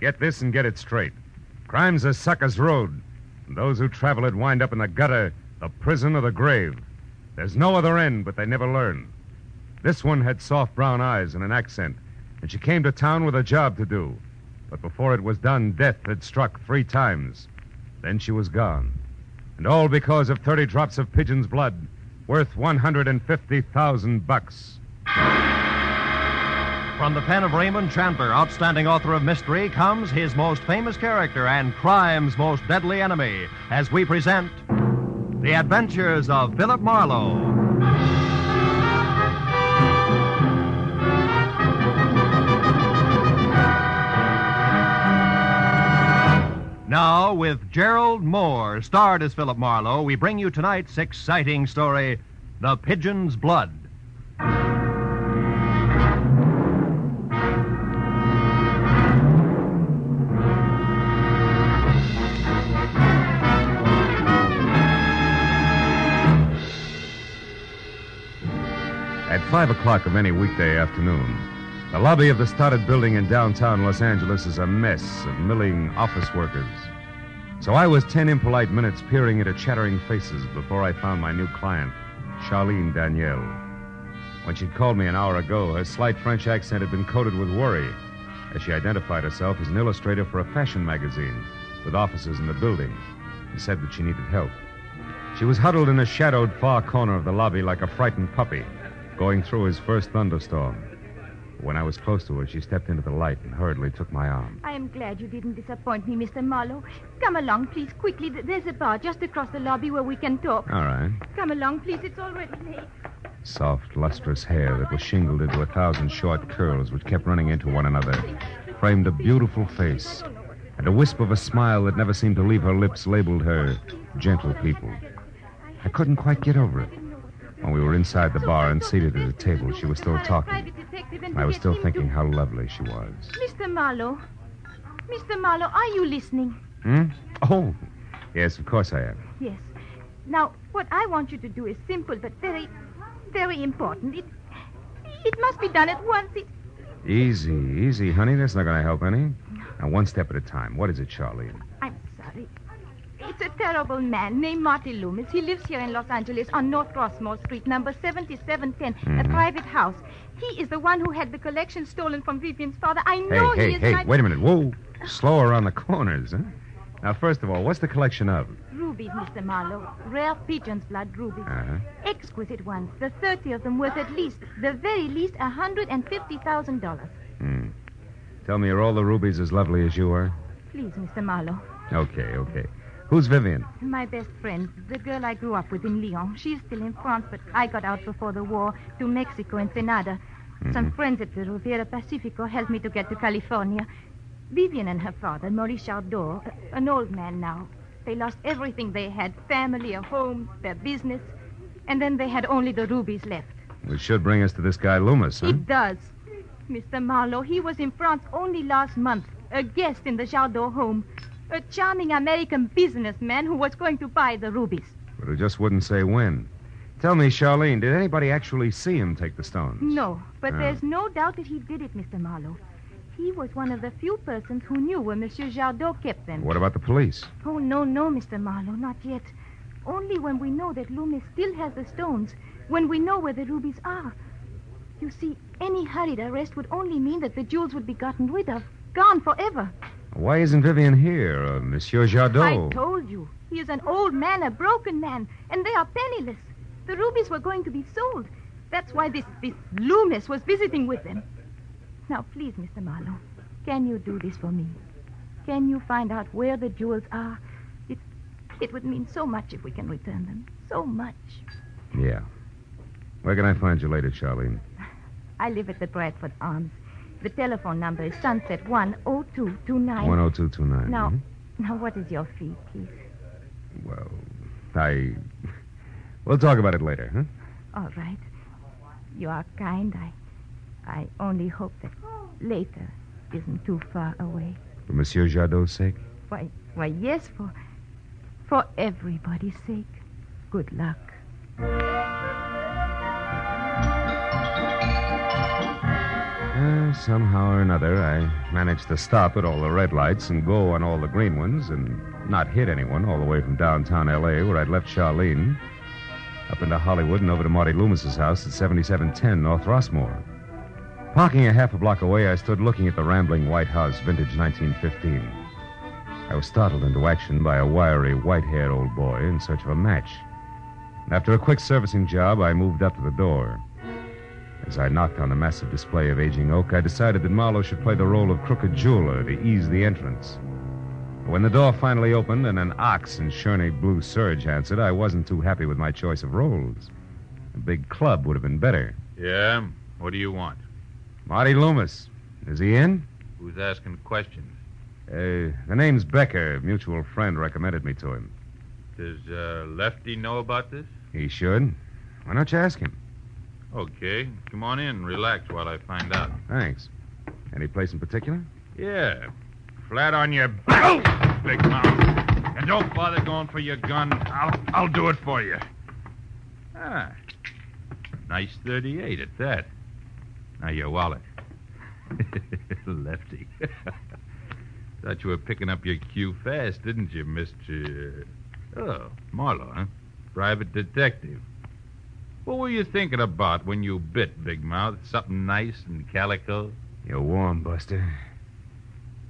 Get this and get it straight. Crime's a sucker's road. And those who travel it wind up in the gutter, the prison, or the grave. There's no other end, but they never learn. This one had soft brown eyes and an accent, and she came to town with a job to do. But before it was done, death had struck three times. Then she was gone. And all because of 30 drops of pigeon's blood, worth 150,000 bucks. From the pen of Raymond Chandler, outstanding author of mystery, comes his most famous character and crime's most deadly enemy, as we present The Adventures of Philip Marlowe. Now, with Gerald Mohr, starred as Philip Marlowe, we bring you tonight's exciting story The Pigeon's Blood. 5 o'clock of any weekday afternoon, the lobby of the started building in downtown Los Angeles is a mess of milling office workers. So I was 10 impolite minutes peering into chattering faces before I found my new client, Charlene Danielle. When she'd called me an hour ago, her slight French accent had been coated with worry as she identified herself as an illustrator for a fashion magazine with offices in the building and said that she needed help. She was huddled in a shadowed far corner of the lobby like a frightened puppy going through his first thunderstorm. When I was close to her, she stepped into the light and hurriedly took my arm. I am glad you didn't disappoint me, Mr. Marlowe. Come along, please, quickly. There's a bar just across the lobby where we can talk. All right. Come along, please. It's already late. Soft, lustrous hair that was shingled into a thousand short curls which kept running into one another framed a beautiful face, and a wisp of a smile that never seemed to leave her lips labeled her gentle people. I couldn't quite get over it. When we were inside the bar and seated at a table, she was still talking. And I was still thinking how lovely she was. Mr. Marlowe. Mr. Marlowe, are you listening? Hmm? Oh, yes, of course I am. Yes. Now, what I want you to do is simple but very, very important. It, it must be done at once. It, Easy, easy, honey. That's not going to help any. Now, one step at a time. What is it, Charlie? I'm sorry. It's a terrible man named Marty Loomis. He lives here in Los Angeles on North Rossmore Street, number 7710, a Mhm. private house. He is the one who had the collection stolen from Vivian's father. I know hey, he is. hey, and I- wait a minute. Whoa. Slow around the corners, huh? Now, first of all, what's the collection of? Rubies, Mr. Marlowe. Rare pigeon's blood rubies. Uh-huh. Exquisite ones. The 30 of them worth at least, the very least, $150,000. Hmm. Tell me, are all the rubies as lovely as you are? Please, Mr. Marlowe. Okay, okay. Who's Vivian? My best friend, the girl I grew up with in Lyon. She's still in France, but I got out before the war to Mexico and Ensenada. Some Mhm. friends at the Riviera Pacifico helped me to get to California. Vivian and her father, Maurice Chardot, an old man now. They lost everything they had family, a home, their business. And then they had only the rubies left. Which should bring us to this guy Loomis, huh? It does. Mr. Marlowe, he was in France only last month, a guest in the Chardot home. A charming American businessman who was going to buy the rubies. But who just wouldn't say when. Tell me, Charlene, did anybody actually see him take the stones? No, but Ah. there's no doubt that he did it, Mr. Marlowe. He was one of the few persons who knew where Monsieur Jardot kept them. What about the police? Oh, no, no, Mr. Marlowe, not yet. Only when we know that Loomis still has the stones, when we know where the rubies are. You see, any hurried arrest would only mean that the jewels would be gotten rid of, gone forever. Why isn't Vivian here, or Monsieur Jardot? I told you. He is an old man, a broken man, and they are penniless. The rubies were going to be sold. That's why this, this Loomis was visiting with them. Now, please, Mr. Marlowe, can you do this for me? Can you find out where the jewels are? It, it would mean so much if we can return them. So much. Yeah. Where can I find you later, Charlene? I live at the Bradford Arms. The telephone number is Sunset 10229. 10229. Now, mhm. now, what is your fee, please? Well, I. We'll talk about it later, huh? All right. You are kind. I I only hope that later isn't too far away. For Monsieur Jardot's sake? Why why yes, for for everybody's sake. Good luck. Somehow or another, I managed to stop at all the red lights and go on all the green ones and not hit anyone all the way from downtown L.A., where I'd left Charlene, up into Hollywood and over to Marty Loomis's house at 7710 North Rossmore. Parking a half a block away, I stood looking at the rambling white house, vintage 1915. I was startled into action by a wiry, white haired old boy in search of a match. After a quick servicing job, I moved up to the door. As I knocked on the massive display of aging oak, I decided that Marlowe should play the role of crooked jeweler to ease the entrance. When the door finally opened and an ox in Sherney blue serge answered, I wasn't too happy with my choice of roles. A big club would have been better. Yeah? What do you want? Marty Loomis. Is he in? Who's asking questions? Uh, the name's Becker. A mutual friend recommended me to him. Does uh, Lefty know about this? He should. Why don't you ask him? Okay. Come on in. Relax while I find out. Thanks. Any place in particular? Yeah. Flat on your back, big mouth. And don't bother going for your gun. I'll, I'll do it for you. Ah. Nice 38 at that. Now, your wallet. Lefty. Thought you were picking up your cue fast, didn't you, Mr. Oh, Marlowe, huh? Private detective. What were you thinking about when you bit, Big Mouth? Something nice and calico? You're warm, Buster.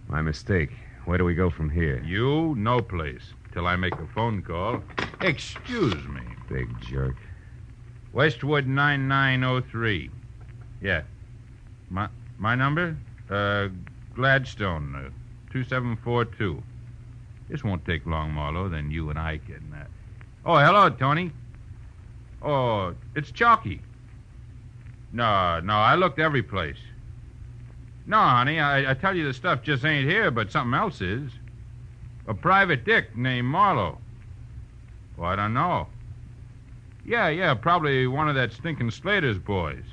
My mistake. Where do we go from here? You, no place. Till I make a phone call. Excuse me. Big jerk. Westwood 9903. Yeah. My my number? Uh, Gladstone, uh, 2742. This won't take long, Marlowe, then you and I can. Uh... Oh, hello, Tony. Oh, it's Chalky. No, no, I looked every place. No, honey, I, I tell you the stuff just ain't here, but something else is. A private dick named Marlowe. Well, I don't know. Yeah, yeah, probably one of that stinking Slater's boys.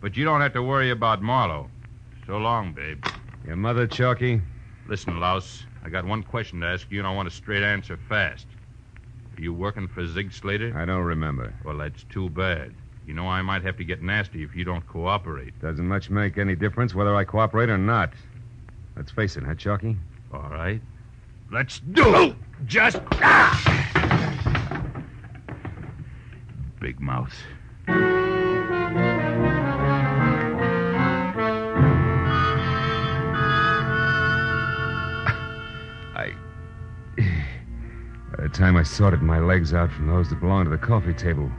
But you don't have to worry about Marlowe. So long, babe. Your mother, Chalky? Listen, Louse, I got one question to ask you, and I want a straight answer fast. Are you working for Zig Slater? I don't remember. Well, that's too bad. You know, I might have to get nasty if you don't cooperate. Doesn't much make any difference whether I cooperate or not. Let's face it, huh, Chalky? All right. Let's do it. Just. Ah! Big mouth. The time I sorted my legs out from those that belonged to the coffee table,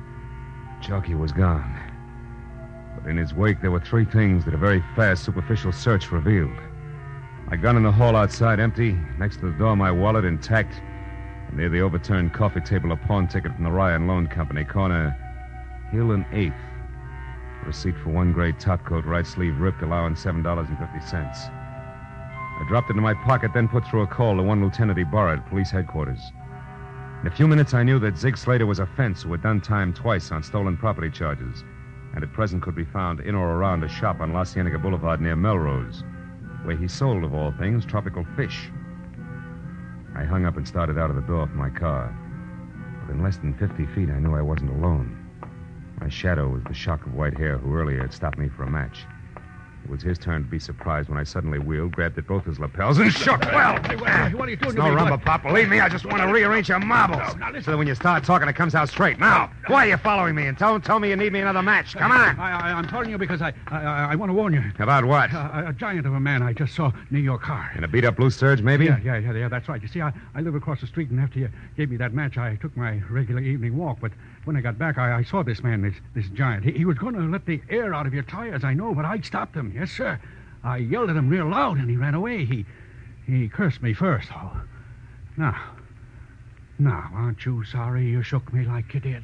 Chalky was gone. But in his wake, there were three things that a very fast, superficial search revealed. My gun in the hall outside, empty. Next to the door, my wallet intact. And near the overturned coffee table, a pawn ticket from the Ryan Loan Company, corner Hill and Eighth. A receipt for one gray topcoat, right sleeve ripped, allowing $7.50. I dropped it in my pocket, then put through a call to one Lieutenant Ibarra at police headquarters. In a few minutes, I knew that Zig Slater was a fence who had done time twice on stolen property charges, and at present could be found in or around a shop on La Cienega Boulevard near Melrose, where he sold, of all things, tropical fish. I hung up and started out of the door of my car. But in less than 50 feet, I knew I wasn't alone. My shadow was the shock of white hair who earlier had stopped me for a match. It was his turn to be surprised when I suddenly wheeled, grabbed at both his lapels, and shook. Well, Hey, what, what are you doing no me? rumble, What? Pop. Believe me, I just want to rearrange your marbles. No, now listen. So that when you start talking, it comes out straight. Now, why are you following me? And don't tell me you need me another match. Come on. I, I, I'm telling you because I, I, I, I want to warn you. About what? Uh, a giant of a man I just saw near your car. In a beat up blue serge, maybe? Yeah, yeah, yeah, yeah, that's right. You see, I, I live across the street, and after you gave me that match, I took my regular evening walk. But when I got back, I, I saw this man, this, this giant. He, he was going to let the air out of your tires, I know, but I stopped him. Yes, sir. I yelled at him real loud, and he ran away. He, he cursed me first, though. Now, now, aren't you sorry you shook me like you did?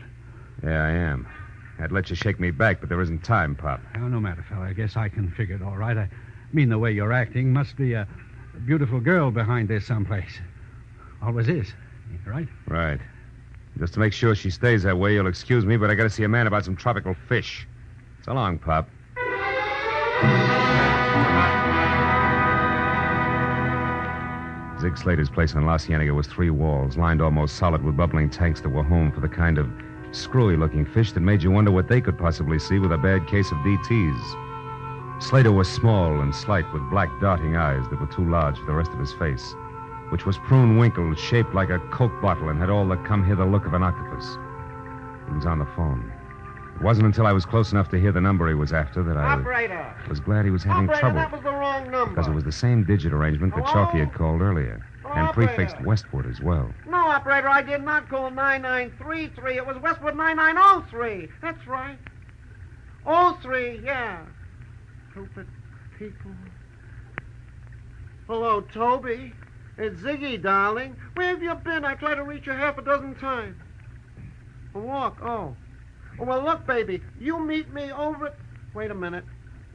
Yeah, I am. I'd let you shake me back, but there isn't time, Pop. Well, no matter, fella. I guess I can figure it all right. I mean, the way you're acting must be a beautiful girl behind this someplace. Always is, right? Right. Just to make sure she stays that way, you'll excuse me, but I gotta see a man about some tropical fish. So long, Pop. Zig Slater's place on La Cienega was three walls, lined almost solid with bubbling tanks that were home for the kind of screwy looking fish that made you wonder what they could possibly see with a bad case of DTs. Slater was small and slight, with black darting eyes that were too large for the rest of his face, which was prune wrinkled, shaped like a Coke bottle, and had all the come hither look of an octopus. He was on the phone. It wasn't until I was close enough to hear the number he was after that I Operator. was glad he was having Operator, trouble. that was the wrong number. Because it was the same digit arrangement that Hello? Chalky had called earlier, and Operator. prefixed Westwood as well. No, operator, I did not call 9933. It was Westwood 9903. That's right. 03, yeah. Stupid people. Hello, Toby. It's Ziggy, darling. Where have you been? I tried to reach you half a dozen times. A walk, oh. Oh, well, look, baby. You meet me over at... Wait a minute.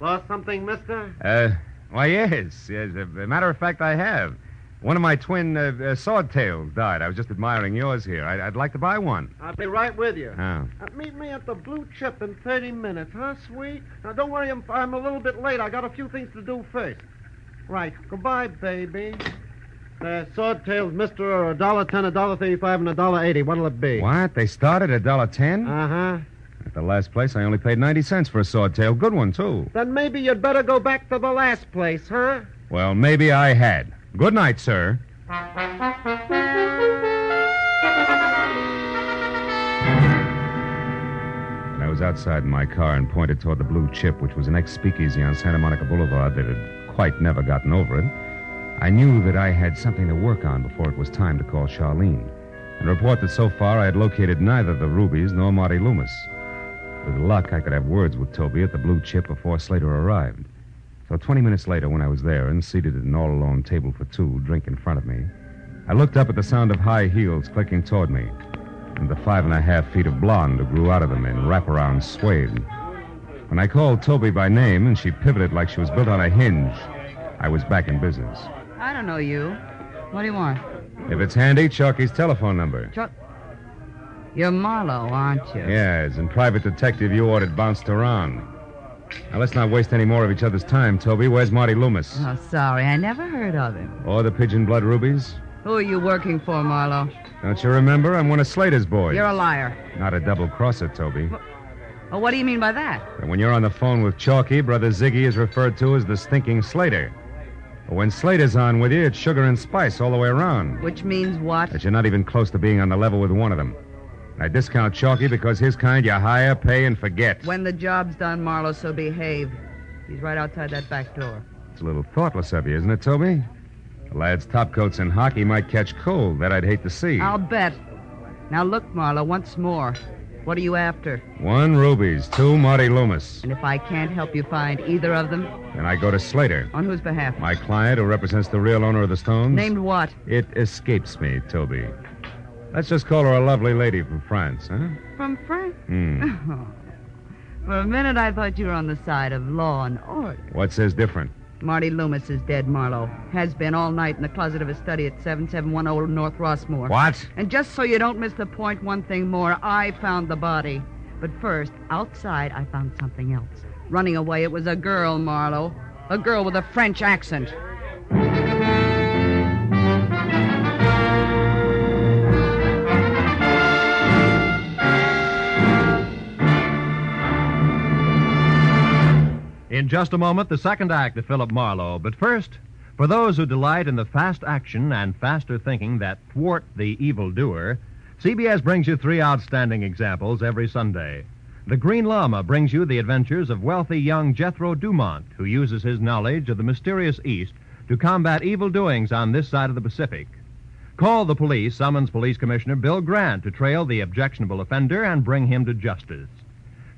Lost something, mister? Uh, why, yes. Yes, as a matter of fact, I have. One of my twin uh, uh, sword tails died. I was just admiring yours here. I'd, I'd like to buy one. I'll be right with you. Oh. Uh, meet me at the Blue Chip in 30 minutes, huh, sweet? Now, don't worry, I'm, I'm a little bit late. I got a few things to do first. Right. Goodbye, baby. Uh, swordtails, mister, a dollar ten, a dollar thirty-five, and a dollar eighty. What'll it be? What? They started at a dollar ten? Uh-huh. At the last place, I only paid 90 cents for a sword tail. Good one, too. Then maybe you'd better go back to the last place, huh? Well, maybe I had. Good night, sir. And I was outside in my car and pointed toward the Blue Chip, which was an ex speakeasy on Santa Monica Boulevard that had quite never gotten over it. I knew that I had something to work on before it was time to call Charlene and report that so far I had located neither the Rubies nor Marty Loomis. With luck, I could have words with Toby at the Blue Chip before Slater arrived. So 20 minutes later, when I was there and seated at an all alone table for two, drink in front of me, I looked up at the sound of high heels clicking toward me and the five and a half feet of blonde who grew out of them in wraparound suede. When I called Toby by name and she pivoted like she was built on a hinge, I was back in business. I don't know you. What do you want? If it's handy, Chalky's telephone number. Chuck. You're Marlowe, aren't you? Yes, and private detective you ordered bounced around. Now, let's not waste any more of each other's time, Toby. Where's Marty Loomis? Oh, sorry. I never heard of him. Or the Pigeon Blood Rubies? Who are you working for, Marlowe? Don't you remember? I'm one of Slater's boys. You're a liar. Not a double crosser, Toby. Well, what do you mean by that? And when you're on the phone with Chalky, Brother Ziggy is referred to as the stinking Slater. But when Slater's on with you, it's sugar and spice all the way around. Which means what? That you're not even close to being on the level with one of them. I discount Chalky because his kind you hire, pay, and forget. When the job's done, Marlowe, so behave. He's right outside that back door. It's a little thoughtless of you, isn't it, Toby? The lad's topcoats in hockey might catch cold. That I'd hate to see. I'll bet. Now look, Marlowe, once more. What are you after? One Rubies, two Marty Loomis. And if I can't help you find either of them, Then I go to Slater. on whose behalf? My client, who represents the real owner of the stones. Named what? It escapes me, Toby. Let's just call her a lovely lady from France, huh? From France. Hmm. For a minute, I thought you were on the side of law and order. What says different? Marty Loomis is dead, Marlowe. Has been all night in the closet of his study at 7710 North Rossmore. What? And just so you don't miss the point, one thing more. I found the body. But first, outside, I found something else. Running away, it was a girl, Marlowe. A girl with a French accent. In just a moment, the second act of Philip Marlowe. But first, for those who delight in the fast action and faster thinking that thwart the evildoer, CBS brings you three outstanding examples every Sunday. The Green Lama brings you the adventures of wealthy young Jethro Dumont, who uses his knowledge of the mysterious East to combat evil doings on this side of the Pacific. Call the police summons Police Commissioner Bill Grant to trail the objectionable offender and bring him to justice.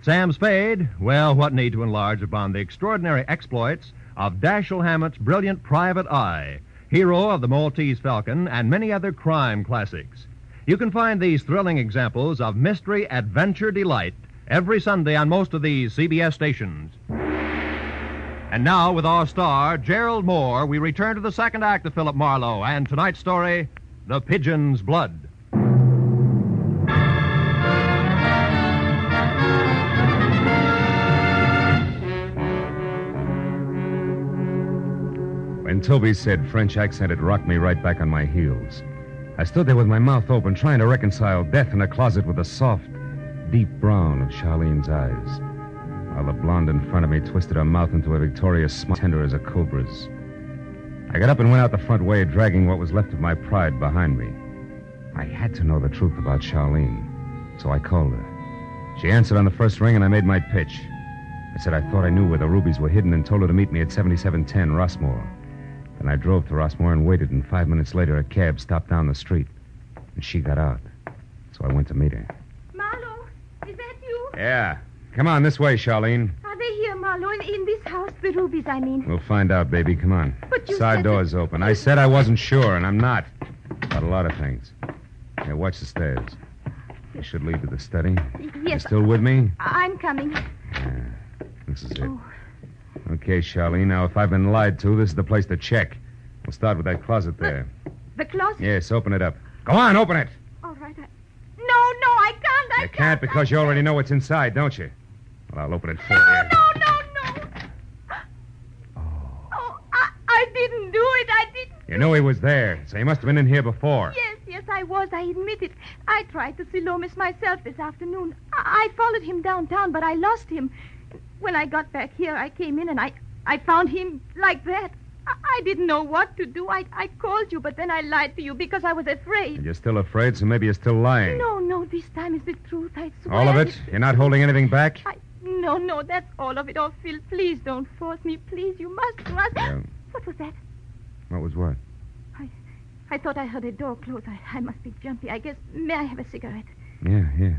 Sam Spade, well, what need to enlarge upon the extraordinary exploits of Dashiell Hammett's brilliant Private Eye, hero of the Maltese Falcon, and many other crime classics. You can find these thrilling examples of mystery, adventure, delight every Sunday on most of these CBS stations. And now, with our star, Gerald Mohr, we return to the second act of Philip Marlowe and tonight's story, The Pigeon's Blood. When Toby said French accent, it rocked me right back on my heels. I stood there with my mouth open, trying to reconcile death in a closet with the soft, deep brown of Charlene's eyes. while the blonde in front of me twisted her mouth into a victorious smile tender as a cobra's. I got up and went out the front way, dragging what was left of my pride behind me. I had to know the truth about Charlene, so I called her. She answered on the first ring, and I made my pitch. I said I thought I knew where the rubies were hidden and told her to meet me at 7710 Rossmore. Then I drove to Rossmore and waited, and five minutes later, a cab stopped down the street. And she got out. So I went to meet her. Marlowe, is that you? Yeah. Come on, this way, Charlene. Are they here, Marlowe? In, in this house, the rubies, I mean. We'll find out, baby. Come on. But you Side door's that- open. I said I wasn't sure, and I'm not. About a lot of things. Here, watch the stairs. They should lead to the study. You Yes, still with me? I'm coming. Yeah. This is it. Oh. Okay, Charlene. Now, if I've been lied to, this is the place to check. We'll start with that closet there. The closet? Yes, open it up. Go on, open it. All right. I... No, no, I can't. I You can't because you already know what's inside, don't you? Well, I'll open it for No, you. no, no, no. no. Oh, I, I didn't do it. I didn't. You knew he was there, so he must have been in here before. Yes, yes, I was. I admit it. I tried to see Loomis myself this afternoon. I, I followed him downtown, but I lost him. When I got back here, I came in and I, I found him like that. I, I didn't know what to do. I, I called you, but then I lied to you because I was afraid. You're still afraid, so maybe you're still lying. No, no, this time is the truth. I swear. All of it? You're not holding anything back? I, no, no, that's all of it. Oh, Phil, please don't force me. Please, you must, must. Yeah. What was that? What was what? I thought I heard a door close. I, I must be jumpy. I guess. May I have a cigarette? Yeah, yeah.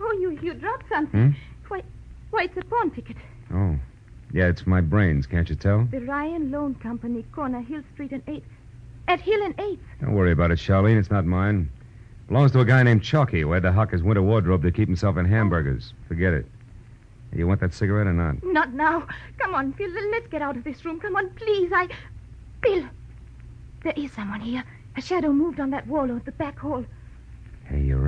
Oh, you you dropped something. Hmm? Why, why, it's a pawn ticket. Oh. Yeah, it's my brains, can't you tell? The Ryan Loan Company, corner Hill Street and 8th. At Hill and 8th. Don't worry about it, Charlene. It's not mine. Belongs to a guy named Chalky who had to hock his winter wardrobe to keep himself in hamburgers. Forget it. You want that cigarette or not? Not now. Come on, Phil. Let's get out of this room. Come on, please. I. Phil! There is someone here. A shadow moved on that wall of the back hall. Hey, you're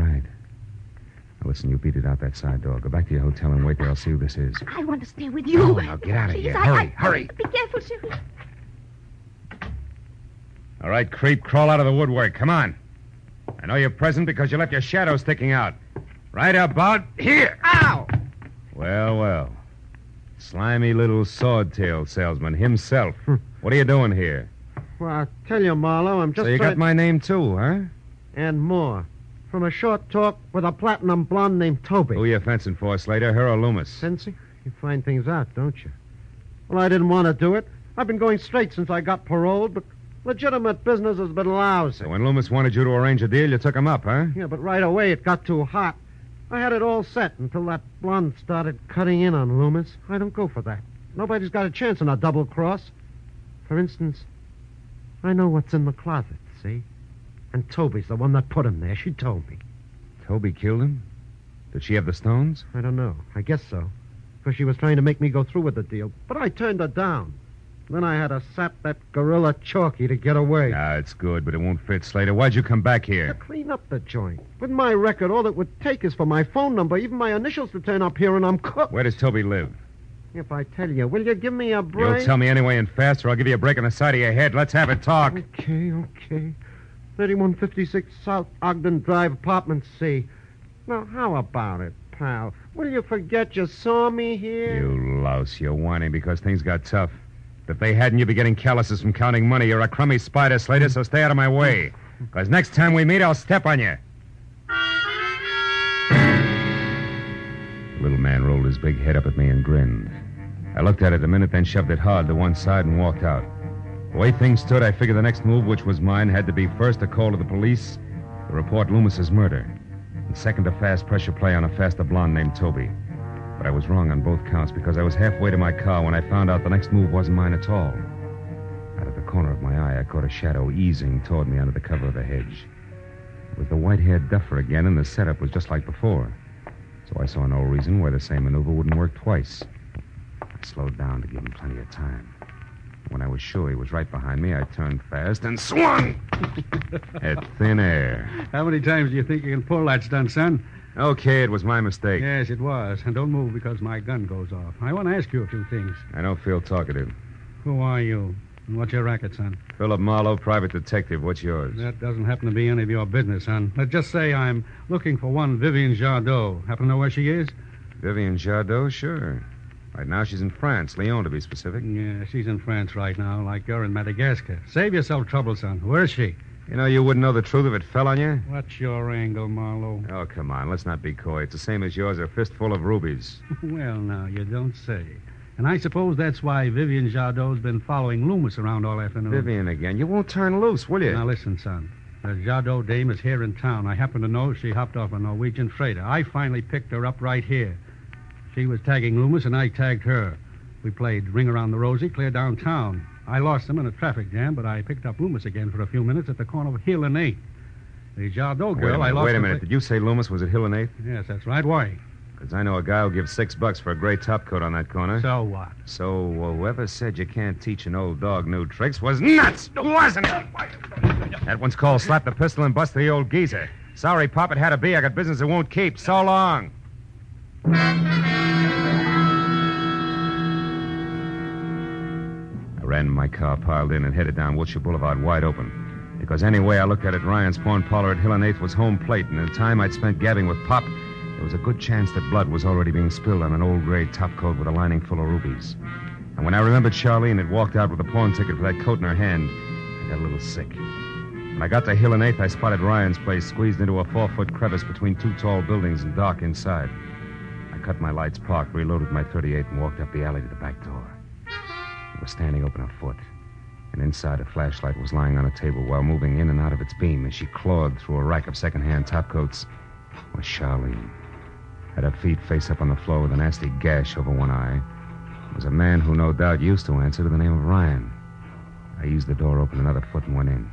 listen, you beat it out that side door. Go back to your hotel and wait there. I'll see who this is. I want to stay with you. No, now get out of Please, here. I- Hurry, I- hurry. Be careful, Shirley. All right, creep, crawl out of the woodwork. Come on. I know you're present because you left your shadow sticking out. Right about here. Ow! Well, well. Slimy little sword-tail salesman himself. Hmm. what are you doing here? Well, I tell you, Marlowe, I'm just so you trying... got my name too, huh? And more. From a short talk with a platinum blonde named Toby. Who you fencing for, Slater? Her or Loomis? Cincy, you find things out, don't you? Well, I didn't want to do it. I've been going straight since I got paroled, but legitimate business has been lousy. So when Loomis wanted you to arrange a deal, you took him up, huh? Yeah, but right away it got too hot. I had it all set until that blonde started cutting in on Loomis. I don't go for that. Nobody's got a chance in a double cross. For instance, I know what's in the closet, see? And Toby's the one that put him there. She told me. Toby killed him? Did she have the stones? I don't know. I guess so. Because she was trying to make me go through with the deal. But I turned her down. Then I had to sap that gorilla Chalky to get away. Ah, it's good, but it won't fit, Slater. Why'd you come back here? To clean up the joint. With my record, all it would take is for my phone number, even my initials to turn up here, and I'm cooked. Where does Toby live? If I tell you, will you give me a break? You'll tell me anyway and fast, or I'll give you a break on the side of your head. Let's have it talk. Okay, okay. 3156 South Ogden Drive, Apartment C. Now, how about it, pal? Will you forget you saw me here? You louse, you're whining because things got tough. If they hadn't, you'd be getting calluses from counting money. You're a crummy spider, Slater, so stay out of my way. Because next time we meet, I'll step on you. The little man rolled his big head up at me and grinned. I looked at it a minute, then shoved it hard to one side and walked out. The way things stood, I figured the next move, which was mine, had to be first a call to the police to report Loomis's murder, and second a fast pressure play on a faster blonde named Toby. But I was wrong on both counts because I was halfway to my car when I found out the next move wasn't mine at all. Out of the corner of my eye, I caught a shadow easing toward me under the cover of the hedge. It was the white haired duffer again, and the setup was just like before. So I saw no reason why the same maneuver wouldn't work twice. I slowed down to give him plenty of time. When I was sure he was right behind me, I turned fast and swung at thin air. How many times do you think you can pull that stunt, son? Okay, it was my mistake. Yes, it was. And don't move because my gun goes off. I want to ask you a few things. I don't feel talkative. Who are you? And what's your racket, son? Philip Marlowe, private detective. What's yours? That doesn't happen to be any of your business, son. Let's just say I'm looking for one Vivian Jardot. Happen to know where she is? Vivian Jardot, sure. Right now, she's in France, Lyon to be specific. Yeah, she's in France right now, like you're in Madagascar. Save yourself trouble, son. Where's she? You know, you wouldn't know the truth if it fell on you. What's your angle, Marlowe? Oh, come on. Let's not be coy. It's the same as yours, a fistful of rubies. well, now, you don't say. And I suppose that's why Vivian Jadot's been following Loomis around all afternoon. Vivian again. You won't turn loose, will you? Now, listen, son. The Jadot dame is here in town. I happen to know she hopped off a Norwegian freighter. I finally picked her up right here. She was tagging Loomis, and I tagged her. We played Ring Around the Rosie clear downtown. I lost him in a traffic jam, but I picked up Loomis again for a few minutes at the corner of Hill and 8th. The wait girl, minute, I lost wait a minute. Did you say Loomis was at Hill and 8th? Yes, that's right. Why? Because I know a guy who'll give six bucks for a gray top coat on that corner. So what? So uh, whoever said you can't teach an old dog new tricks was nuts, wasn't it? That one's called slap the pistol and bust the old geezer. Sorry, Pop, it had to be. I got business that won't keep. So long. Ran my car, piled in, and headed down Wilshire Boulevard wide open. Because any way I looked at it, Ryan's pawn parlor at Hill and 8th was home plate, and in the time I'd spent gabbing with Pop, there was a good chance that blood was already being spilled on an old gray top coat with a lining full of rubies. And when I remembered Charlene had walked out with a pawn ticket for that coat in her hand, I got a little sick. When I got to Hill and 8th, I spotted Ryan's place squeezed into a four foot crevice between two tall buildings and dark inside. I cut my lights, parked, reloaded my 38, and walked up the alley to the back door. It was standing open a foot, and inside a flashlight was lying on a table while moving in and out of its beam as she clawed through a rack of secondhand topcoats was Charlene. Had her feet face up on the floor with a nasty gash over one eye. Was a man who no doubt used to answer to the name of Ryan. I eased the door open another foot and went in.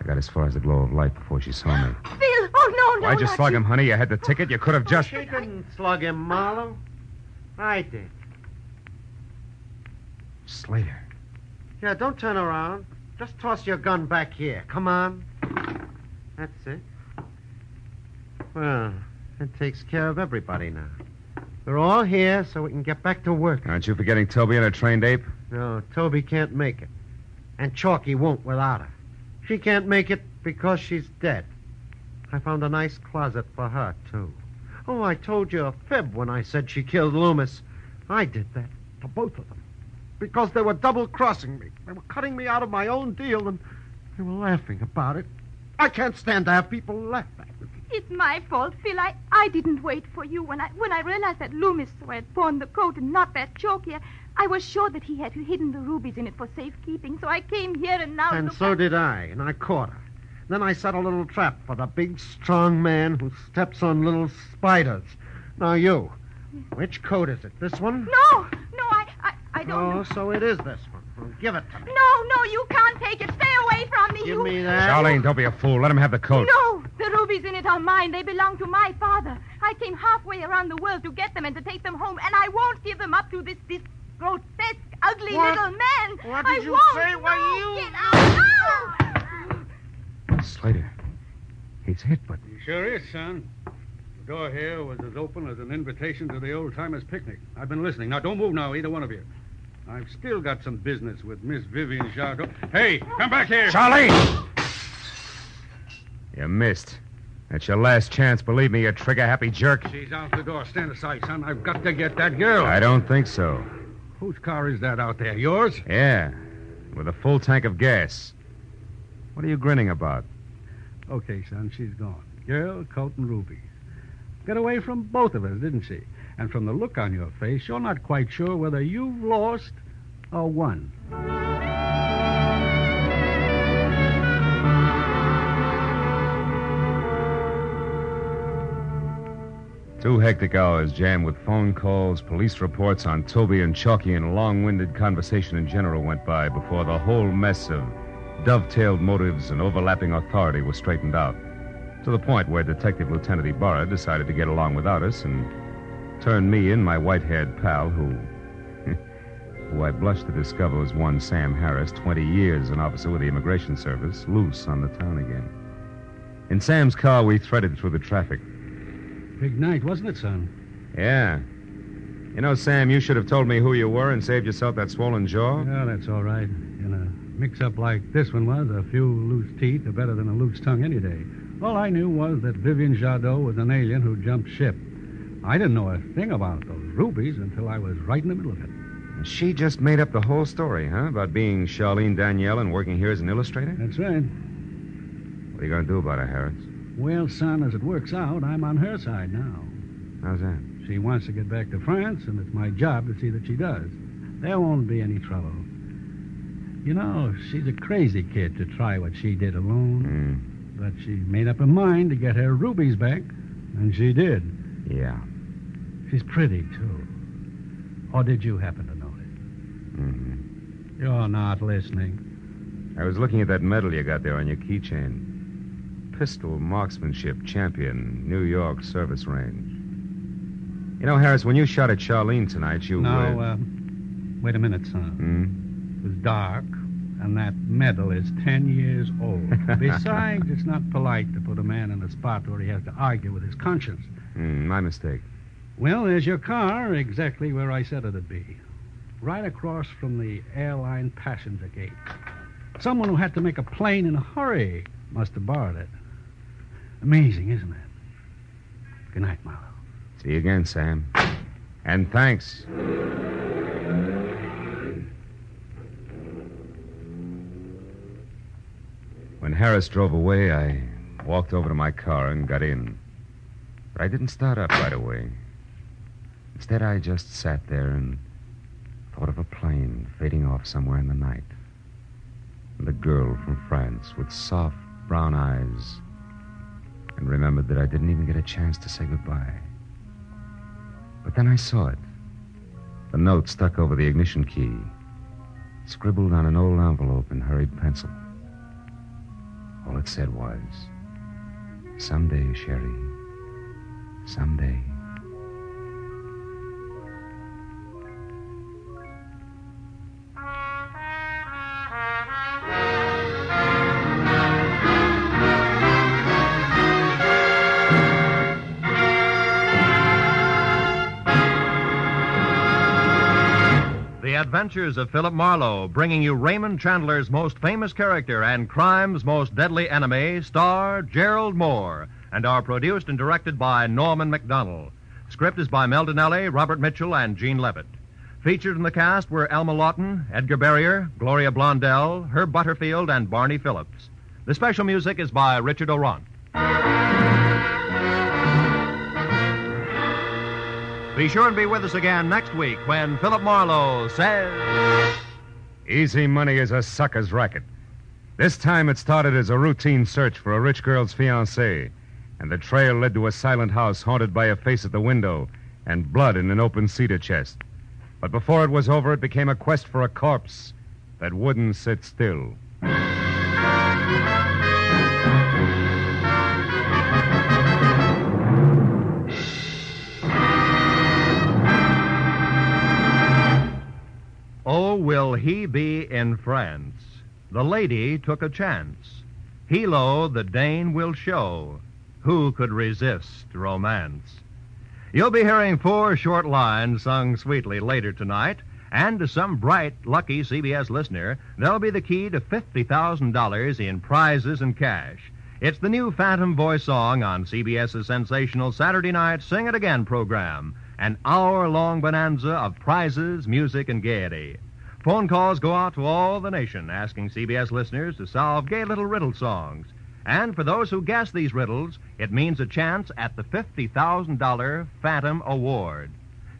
I got as far as the glow of light before she saw me. Phil! Oh, no, no. Why'd you not slug him, honey? You had the ticket. You could have oh, just. She didn't slug him, Marlowe. I did. Slater. Yeah, don't turn around. Just toss your gun back here. Come on. That's it. Well, that takes care of everybody now. We're all here so we can get back to work. Aren't you forgetting Toby and her trained ape? No, Toby can't make it. And Chalky won't without her. She can't make it because she's dead. I found a nice closet for her, too. Oh, I told you a fib when I said she killed Loomis. I did that to both of them. Because they were double crossing me. They were cutting me out of my own deal, and they were laughing about it. I can't stand to have people laugh at me. It's my fault, Phil. I, I didn't wait for you. When I when I realized that Loomis had pawned the coat and not that chalky, I, I was sure that he had hidden the rubies in it for safekeeping. So I came here and now. And so I- did I, and I caught her. Then I set a little trap for the big, strong man who steps on little spiders. Now, you. Which coat is it? This one? No, I, I, I don't Oh, know. so it is this one. Well, give it to me. No, no, you can't take it. Stay away from me. Give you... me that. Charlene, don't be a fool. Let him have the coat. No, the rubies in it are mine. They belong to my father. I came halfway around the world to get them and to take them home, and I won't give them up to this this grotesque, ugly What? little man. What I did you won't. say? Why, No, you- Get out. No. Slater. He's hit, but. You sure is, son. The door here was as open as an invitation to the old timers' picnic. I've been listening. Now, don't move now, either one of you. I've still got some business with Miss Vivian Jardot. Hey, come back here. Charlie! You missed. That's your last chance. Believe me, you trigger happy jerk. She's out the door. Stand aside, son. I've got to get that girl. I don't think so. Whose car is that out there? Yours? Yeah, with a full tank of gas. What are you grinning about? Okay, son, she's gone. Girl, coat, and rubies. Got away from both of us, didn't she? And from the look on your face, you're not quite sure whether you've lost or won. Two hectic hours jammed with phone calls, police reports on Toby and Chalky, and long winded conversation in general went by before the whole mess of dovetailed motives and overlapping authority was straightened out. To the point where Detective Lieutenant Ibarra decided to get along without us and turned me in, my white haired pal, who. who I blush to discover was one Sam Harris, 20 years an officer with the Immigration Service, loose on the town again. In Sam's car, we threaded through the traffic. Big night, wasn't it, son? Yeah. You know, Sam, you should have told me who you were and saved yourself that swollen jaw. Yeah, that's all right. In a mix up like this one was, a few loose teeth are better than a loose tongue any day. All I knew was that Vivian Jadot was an alien who jumped ship. I didn't know a thing about those rubies until I was right in the middle of it. And she just made up the whole story, huh? About being Charlene Danielle and working here as an illustrator? That's right. What are you going to do about her, Harris? Well, son, as it works out, I'm on her side now. How's that? She wants to get back to France, and it's my job to see that she does. There won't be any trouble. You know, she's a crazy kid to try what she did alone. Mm, But she made up her mind to get her rubies back, and she did. yeah. She's pretty, too. Or did you happen to notice? hmm You're not listening. I was looking at that medal you got there on your keychain. Pistol marksmanship champion, New York service range. You know, Harris, when you shot at Charlene tonight, you. Now, uh, uh, wait a minute, son. hmm? It was dark, and that medal is ten years old. Besides, it's not polite to put a man in a spot where he has to argue with his conscience. Mm, my mistake. Well, there's your car, exactly where I said it'd be. Right across from the airline passenger gate. Someone who had to make a plane in a hurry must have borrowed it. Amazing, isn't it? Good night, Marlowe. See you again, Sam. And thanks. When Harris drove away, I walked over to my car and got in. But I didn't start up right away. Instead, I just sat there and thought of a plane fading off somewhere in the night. And a girl from France with soft brown eyes. And remembered that I didn't even get a chance to say goodbye. But then I saw it. The note stuck over the ignition key, scribbled on an old envelope in hurried pencil. All it said was, Someday, Sherry. Someday. Adventures of Philip Marlowe, bringing you Raymond Chandler's most famous character and crime's most deadly enemy, star Gerald Mohr, and are produced and directed by Norman Macdonnell. Script is by Mel Dinelli, Robert Mitchell, and Gene Levitt. Featured in the cast were Elma Lawton, Edgar Barrier, Gloria Blondell, Herb Butterfield, and Barney Phillips. The special music is by Richard Aurandt. Be sure and be with us again next week when Philip Marlowe says. Easy money is a sucker's racket. This time it started as a routine search for a rich girl's fiancé, and the trail led to a silent house haunted by a face at the window and blood in an open cedar chest. But before it was over, it became a quest for a corpse that wouldn't sit still. Will he be in France? The lady took a chance. Hilo the Dane will show. Who could resist romance? You'll be hearing four short lines sung sweetly later tonight, and to some bright, lucky CBS listener, they'll be the key to $50,000 in prizes and cash. It's the new Phantom Voice song on CBS's sensational Saturday night Sing It Again program, an hour long bonanza of prizes, music, and gaiety. Phone calls go out to all the nation asking CBS listeners to solve gay little riddle songs. And for those who guess these riddles, it means a chance at the $50,000 Phantom Award.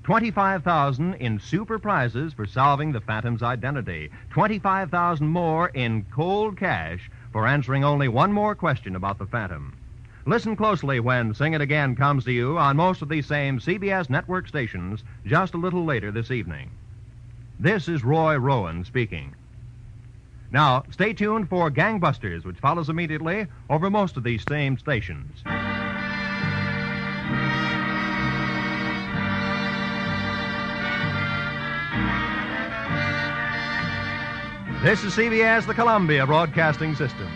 25,000 in super prizes for solving the Phantom's identity. 25,000 more in cold cash for answering only one more question about the Phantom. Listen closely when Sing It Again comes to you on most of these same CBS network stations just a little later this evening. This is Roy Rowan speaking. Now, stay tuned for Gangbusters, which follows immediately over most of these same stations. This is CBS, the Columbia Broadcasting System.